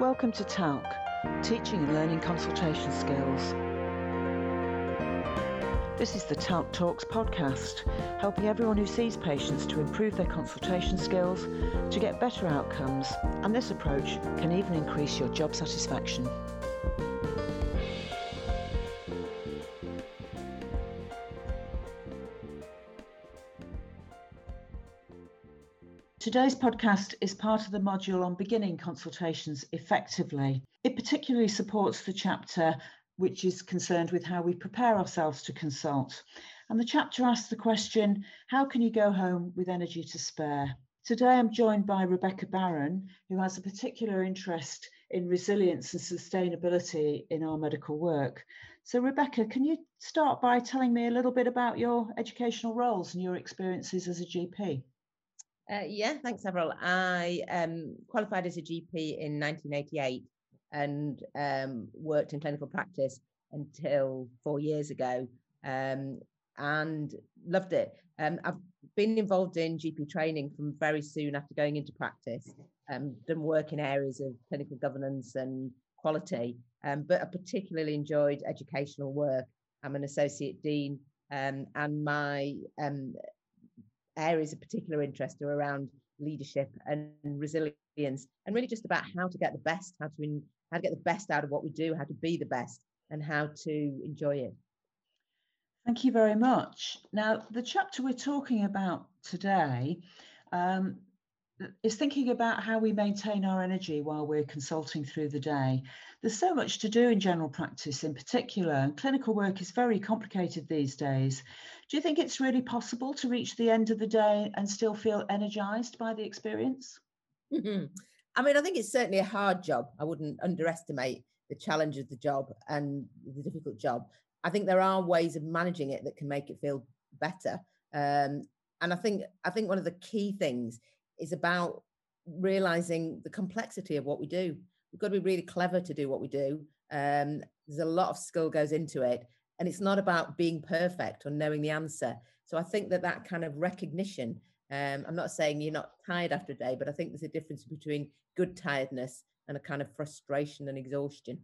Welcome to TALC, Teaching and Learning Consultation Skills. This is the TALC Talks podcast, helping everyone who sees patients to improve their consultation skills, to get better outcomes, and this approach can even increase your job satisfaction. Today's podcast is part of the module on beginning consultations effectively. It particularly supports the chapter which is concerned with how we prepare ourselves to consult. And the chapter asks the question How can you go home with energy to spare? Today I'm joined by Rebecca Barron, who has a particular interest in resilience and sustainability in our medical work. So, Rebecca, can you start by telling me a little bit about your educational roles and your experiences as a GP? Uh, yeah, thanks, Avril. I um, qualified as a GP in 1988 and um, worked in clinical practice until four years ago um, and loved it. Um, I've been involved in GP training from very soon after going into practice, um, done work in areas of clinical governance and quality, um, but I particularly enjoyed educational work. I'm an associate dean um, and my areas of particular interest are around leadership and resilience and really just about how to get the best how to in, how to get the best out of what we do how to be the best and how to enjoy it. Thank you very much. Now the chapter we're talking about today um, is thinking about how we maintain our energy while we're consulting through the day. There's so much to do in general practice in particular, and clinical work is very complicated these days. Do you think it's really possible to reach the end of the day and still feel energized by the experience? Mm-hmm. I mean, I think it's certainly a hard job. I wouldn't underestimate the challenge of the job and the difficult job. I think there are ways of managing it that can make it feel better. Um, and I think I think one of the key things is about realizing the complexity of what we do. We've got to be really clever to do what we do. Um, there's a lot of skill goes into it, and it's not about being perfect or knowing the answer. So I think that that kind of recognition. Um, I'm not saying you're not tired after a day, but I think there's a difference between good tiredness and a kind of frustration and exhaustion.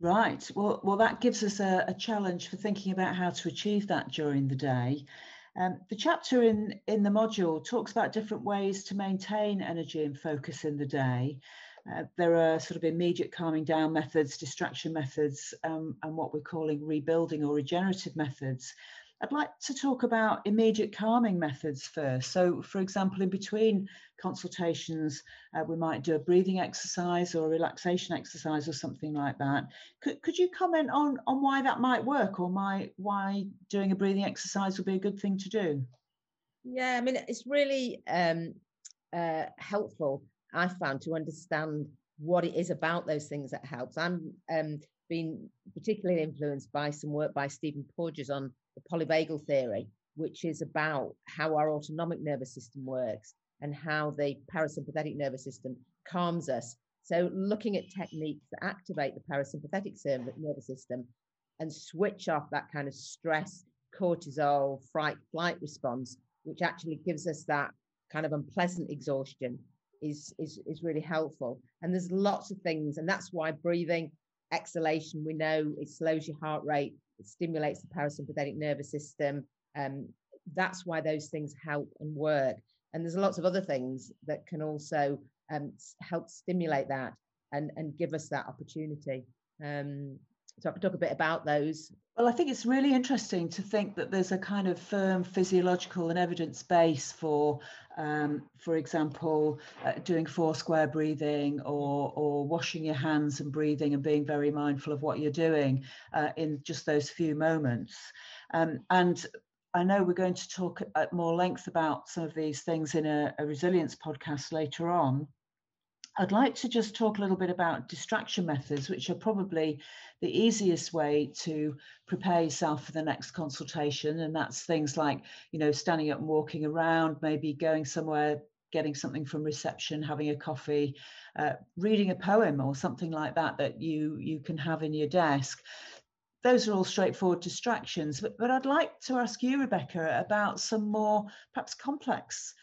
Right. Well, well, that gives us a, a challenge for thinking about how to achieve that during the day. Um, the chapter in, in the module talks about different ways to maintain energy and focus in the day. Uh, there are sort of immediate calming down methods, distraction methods, um, and what we're calling rebuilding or regenerative methods. I'd like to talk about immediate calming methods first. So, for example, in between consultations, uh, we might do a breathing exercise or a relaxation exercise or something like that. Could, could you comment on, on why that might work or my, why doing a breathing exercise would be a good thing to do? Yeah, I mean, it's really um, uh, helpful, I found, to understand what it is about those things that helps. I'm um, been particularly influenced by some work by Stephen Porges on the polyvagal theory, which is about how our autonomic nervous system works and how the parasympathetic nervous system calms us. So, looking at techniques that activate the parasympathetic nervous system and switch off that kind of stress, cortisol, fright, flight response, which actually gives us that kind of unpleasant exhaustion, is, is, is really helpful. And there's lots of things, and that's why breathing, exhalation, we know it slows your heart rate, it stimulates the parasympathetic nervous system. Um, that's why those things help and work. And there's lots of other things that can also um, help stimulate that and, and give us that opportunity. Um, so I can talk a bit about those. Well, I think it's really interesting to think that there's a kind of firm physiological and evidence base for, um, for example, uh, doing four square breathing or, or washing your hands and breathing and being very mindful of what you're doing uh, in just those few moments. Um, and I know we're going to talk at more length about some of these things in a, a resilience podcast later on. I'd like to just talk a little bit about distraction methods, which are probably the easiest way to prepare yourself for the next consultation. And that's things like, you know, standing up and walking around, maybe going somewhere, getting something from reception, having a coffee, uh, reading a poem or something like that that you you can have in your desk. Those are all straightforward distractions. But, but I'd like to ask you, Rebecca, about some more perhaps complex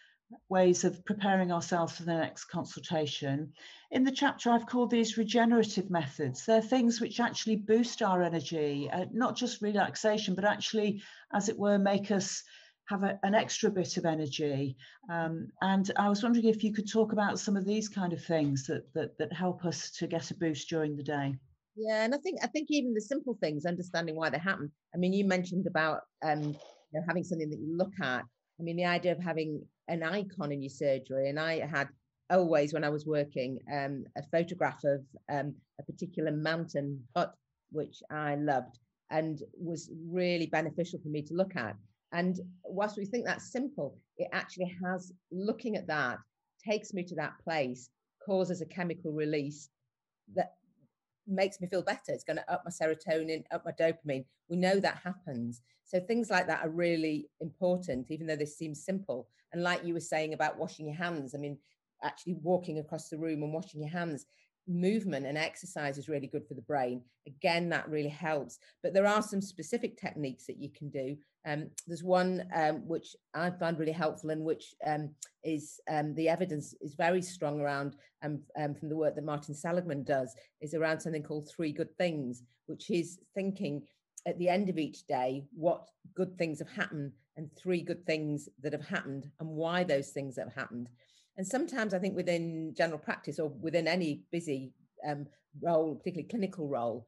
ways of preparing ourselves for the next consultation. In the chapter, I've called these regenerative methods. They're things which actually boost our energy, uh, not just relaxation, but actually, as it were, make us have a, an extra bit of energy. Um, and I was wondering if you could talk about some of these kind of things that, that, that help us to get a boost during the day. Yeah, and I think I think even the simple things, understanding why they happen. I mean, you mentioned about um, you know, having something that you look at. I mean, the idea of having an icon in your surgery, and I had always when I was working um, a photograph of um, a particular mountain hut which I loved and was really beneficial for me to look at. And whilst we think that's simple, it actually has looking at that takes me to that place, causes a chemical release that makes me feel better. It's going to up my serotonin, up my dopamine. We know that happens. So things like that are really important, even though this seems simple. And like you were saying about washing your hands, I mean, actually walking across the room and washing your hands movement and exercise is really good for the brain. Again, that really helps. But there are some specific techniques that you can do. Um, there's one um, which I find really helpful and which um, is um, the evidence is very strong around um, um, from the work that Martin Seligman does is around something called three good things, which is thinking at the end of each day what good things have happened and three good things that have happened and why those things have happened. And sometimes I think within general practice or within any busy um, role, particularly clinical role,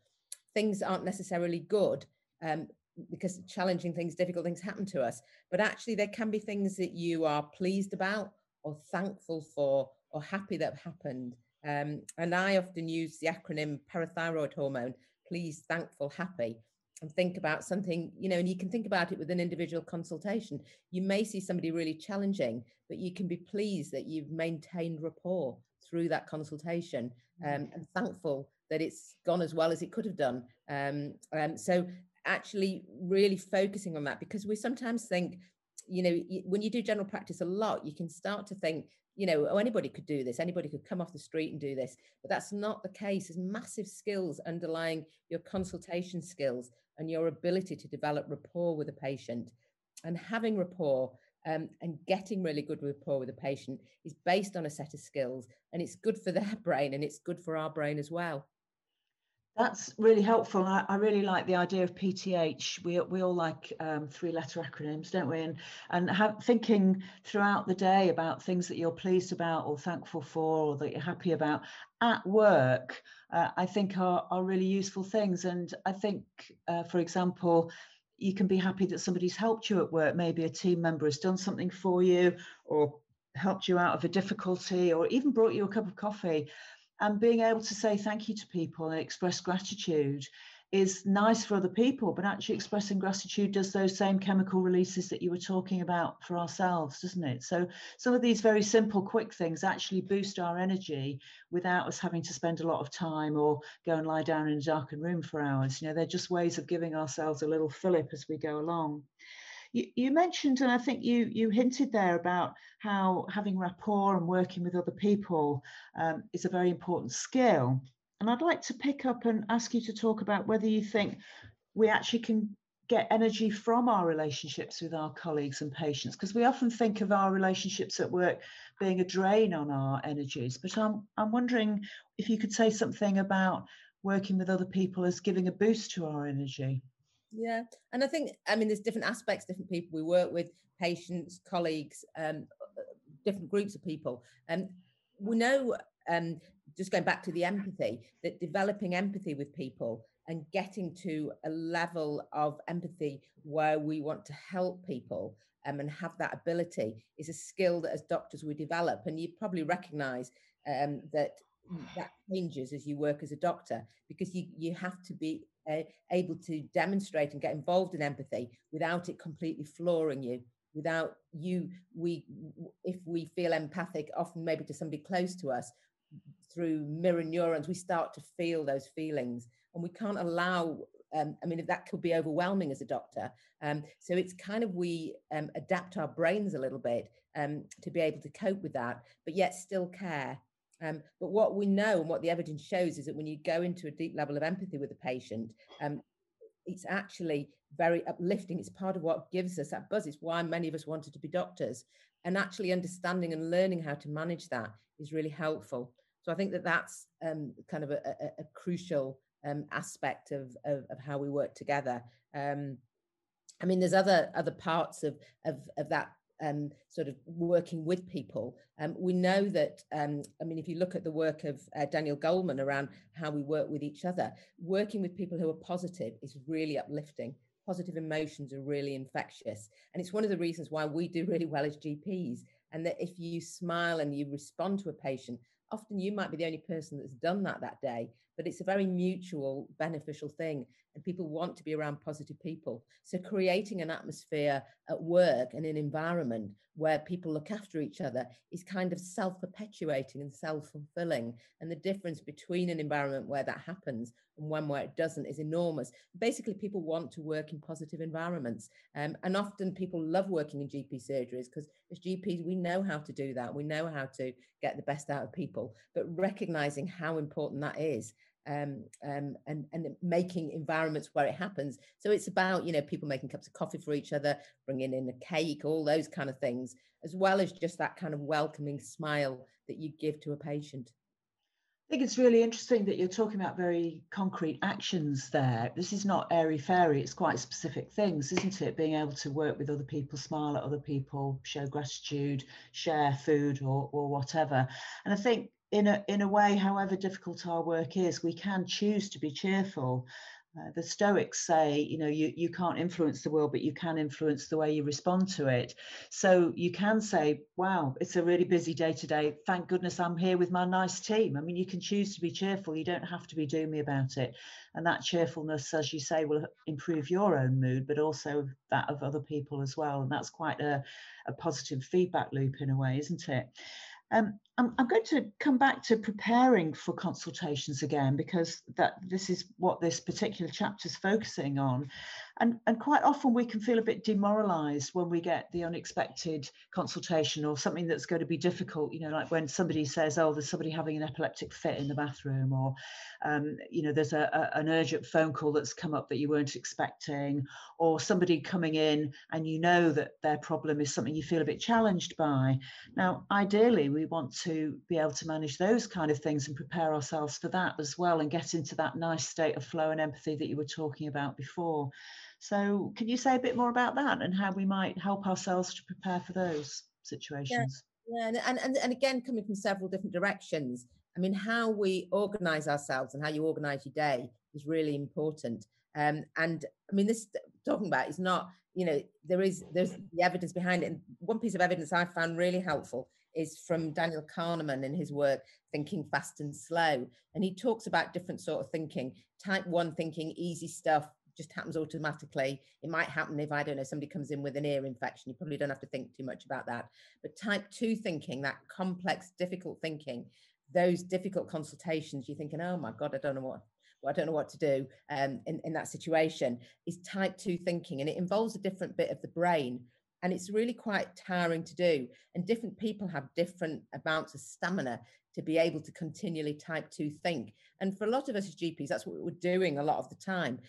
things aren't necessarily good um, because challenging things, difficult things happen to us. But actually, there can be things that you are pleased about or thankful for or happy that happened. Um, and I often use the acronym parathyroid hormone pleased, thankful, happy and think about something, you know, and you can think about it with an individual consultation. You may see somebody really challenging, but you can be pleased that you've maintained rapport through that consultation mm. um, and thankful that it's gone as well as it could have done. Um, um, so actually really focusing on that because we sometimes think, you know, when you do general practice a lot, you can start to think, you know, oh, anybody could do this. Anybody could come off the street and do this. But that's not the case. There's massive skills underlying your consultation skills and your ability to develop rapport with a patient. And having rapport um, and getting really good rapport with a patient is based on a set of skills and it's good for their brain and it's good for our brain as well. That's really helpful. I, I, really like the idea of PTH. We, we all like um, three letter acronyms, don't we? And, and have, thinking throughout the day about things that you're pleased about or thankful for or that you're happy about at work, uh, I think are, are really useful things. And I think, uh, for example, you can be happy that somebody's helped you at work. Maybe a team member has done something for you or helped you out of a difficulty or even brought you a cup of coffee and being able to say thank you to people and express gratitude is nice for other people, but actually expressing gratitude does those same chemical releases that you were talking about for ourselves, doesn't it? So some of these very simple, quick things actually boost our energy without us having to spend a lot of time or go and lie down in a darkened room for hours. You know, they're just ways of giving ourselves a little fillip as we go along. You, you mentioned, and I think you you hinted there about how having rapport and working with other people um, is a very important skill. And I'd like to pick up and ask you to talk about whether you think we actually can get energy from our relationships with our colleagues and patients because we often think of our relationships at work being a drain on our energies but I'm I'm wondering if you could say something about working with other people as giving a boost to our energy yeah, and I think I mean there's different aspects, different people we work with, patients, colleagues, um, different groups of people, and we know. Um, just going back to the empathy, that developing empathy with people and getting to a level of empathy where we want to help people um, and have that ability is a skill that as doctors we develop. And you probably recognize um, that that changes as you work as a doctor because you, you have to be able to demonstrate and get involved in empathy without it completely flooring you without you we if we feel empathic often maybe to somebody close to us through mirror neurons we start to feel those feelings and we can't allow um, I mean, that could be overwhelming as a doctor. Um, so it's kind of we um, adapt our brains a little bit um, to be able to cope with that, but yet still care um, but what we know and what the evidence shows is that when you go into a deep level of empathy with a patient, um, it's actually very uplifting. It's part of what gives us that buzz. It's why many of us wanted to be doctors. And actually understanding and learning how to manage that is really helpful. So I think that that's um, kind of a, a, a crucial um, aspect of, of, of, how we work together. Um, I mean, there's other other parts of of, of that um, sort of working with people. Um, we know that, um, I mean, if you look at the work of uh, Daniel Goleman around how we work with each other, working with people who are positive is really uplifting. Positive emotions are really infectious. And it's one of the reasons why we do really well as GPs. And that if you smile and you respond to a patient, often you might be the only person that's done that that day, but it's a very mutual, beneficial thing and people want to be around positive people. So creating an atmosphere at work and an environment where people look after each other is kind of self-perpetuating and self-fulfilling. And the difference between an environment where that happens and one where it doesn't is enormous. Basically, people want to work in positive environments. Um, and often people love working in GP surgeries because as GPs, we know how to do that. We know how to get the best out of people, but recognizing how important that is um, um, and and making environments where it happens. So it's about you know people making cups of coffee for each other, bringing in a cake, all those kind of things, as well as just that kind of welcoming smile that you give to a patient. I think it's really interesting that you're talking about very concrete actions there. This is not airy fairy, it's quite specific things, isn't it? Being able to work with other people, smile at other people, show gratitude, share food or, or whatever. And I think in a in a way, however difficult our work is, we can choose to be cheerful. Uh, the Stoics say, you know, you, you can't influence the world, but you can influence the way you respond to it. So you can say, wow, it's a really busy day today. Thank goodness I'm here with my nice team. I mean, you can choose to be cheerful. You don't have to be doomy about it. And that cheerfulness, as you say, will improve your own mood, but also that of other people as well. And that's quite a, a positive feedback loop in a way, isn't it? Um, I'm, I'm, going to come back to preparing for consultations again because that this is what this particular chapter is focusing on. And, and quite often we can feel a bit demoralized when we get the unexpected consultation or something that's going to be difficult, you know, like when somebody says, oh, there's somebody having an epileptic fit in the bathroom, or, um, you know, there's a, a, an urgent phone call that's come up that you weren't expecting, or somebody coming in and you know that their problem is something you feel a bit challenged by. Now, ideally, we want to be able to manage those kind of things and prepare ourselves for that as well and get into that nice state of flow and empathy that you were talking about before. So, can you say a bit more about that and how we might help ourselves to prepare for those situations? Yeah, yeah. And, and, and again, coming from several different directions. I mean, how we organize ourselves and how you organize your day is really important. Um, and I mean, this talking about is not, you know, there is there's the evidence behind it. And one piece of evidence I found really helpful is from Daniel Kahneman in his work Thinking Fast and Slow, and he talks about different sort of thinking. Type one thinking, easy stuff, just happens automatically. It might happen if I don't know somebody comes in with an ear infection. You probably don't have to think too much about that. But type two thinking, that complex, difficult thinking, those difficult consultations, you're thinking, oh my god, I don't know what. Well, I don't know what to do um, in, in that situation is type two thinking, and it involves a different bit of the brain and it's really quite tiring to do and different people have different amounts of stamina to be able to continually type two think and for a lot of us as gps that's what we're doing a lot of the time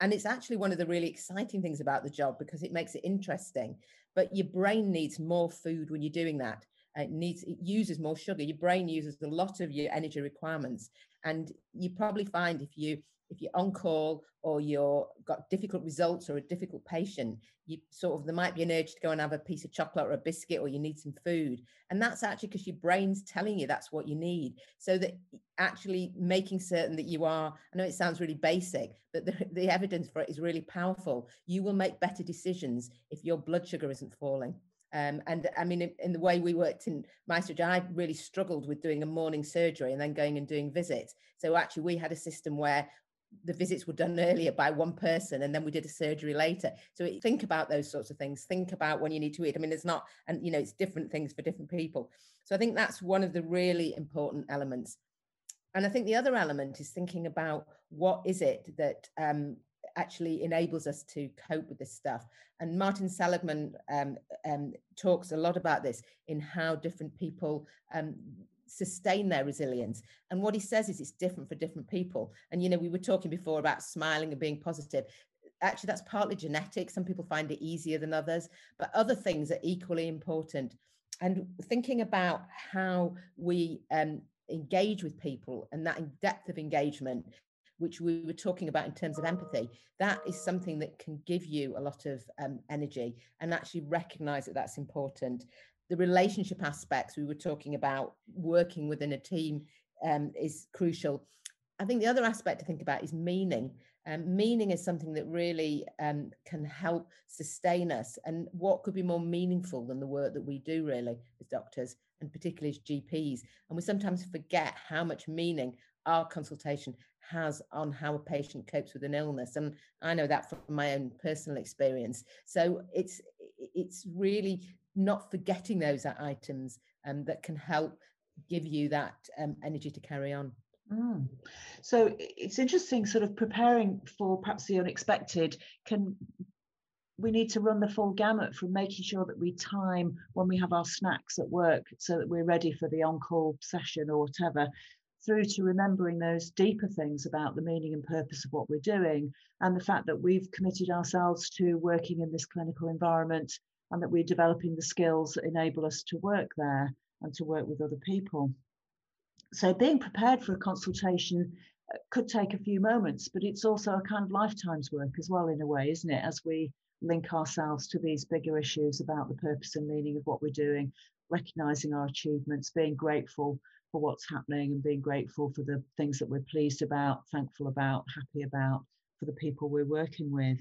and it's actually one of the really exciting things about the job because it makes it interesting. But your brain needs more food when you're doing that. It needs it uses more sugar. Your brain uses a lot of your energy requirements. And you probably find if you if you're on call or you're got difficult results or a difficult patient, you sort of there might be an urge to go and have a piece of chocolate or a biscuit or you need some food. And that's actually because your brain's telling you that's what you need. So that actually making certain that you are, I know it sounds really basic, but the, the evidence for it is really powerful. You will make better decisions if your blood sugar isn't falling. Um, and I mean, in, in, the way we worked in my surgery, I really struggled with doing a morning surgery and then going and doing visits. So actually, we had a system where the visits were done earlier by one person and then we did a surgery later. So think about those sorts of things. Think about when you need to eat. I mean it's not and you know it's different things for different people. So i think that's one of the really important elements. And i think the other element is thinking about what is it that um, actually enables us to cope with this stuff. And martin seligman um, um, talks a lot about this in how different people um, sustain their resilience. And what he says is it's different for different people. And, you know, we were talking before about smiling and being positive. actually that's partly genetic. Some people find it easier than others, but other things are equally important. And thinking about how we um, engage with people and that depth of engagement which we were talking about in terms of empathy, that is something that can give you a lot of um, energy and actually recognize that that's important. The relationship aspects we were talking about, working within a team um, is crucial. I think the other aspect to think about is meaning. Um, meaning is something that really um, can help sustain us. And what could be more meaningful than the work that we do, really, as doctors and particularly as GPs? And we sometimes forget how much meaning our consultation has on how a patient copes with an illness and i know that from my own personal experience so it's it's really not forgetting those items um, that can help give you that um, energy to carry on mm. so it's interesting sort of preparing for perhaps the unexpected can we need to run the full gamut from making sure that we time when we have our snacks at work so that we're ready for the on-call session or whatever through to remembering those deeper things about the meaning and purpose of what we're doing and the fact that we've committed ourselves to working in this clinical environment and that we're developing the skills that enable us to work there and to work with other people. So being prepared for a consultation uh, could take a few moments, but it's also a kind of lifetime's work as well, in a way, isn't it? As we link ourselves to these bigger issues about the purpose and meaning of what we're doing, recognizing our achievements, being grateful for what's happening and being grateful for the things that we're pleased about, thankful about, happy about, for the people we're working with.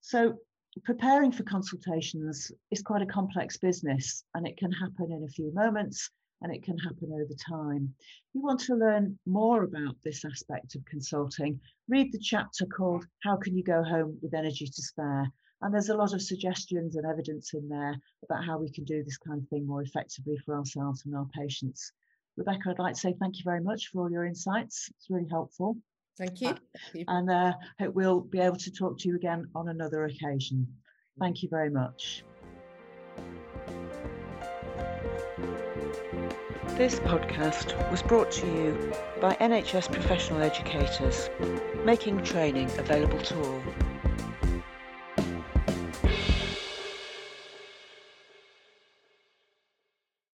So, preparing for consultations is quite a complex business and it can happen in a few moments and it can happen over time. If you want to learn more about this aspect of consulting, read the chapter called How Can You Go Home with Energy to Spare? And there's a lot of suggestions and evidence in there about how we can do this kind of thing more effectively for ourselves and our patients. Rebecca, I'd like to say thank you very much for all your insights. It's really helpful. Thank you. Uh, and uh, hope we'll be able to talk to you again on another occasion. Thank you very much. This podcast was brought to you by NHS professional educators, making training available to all.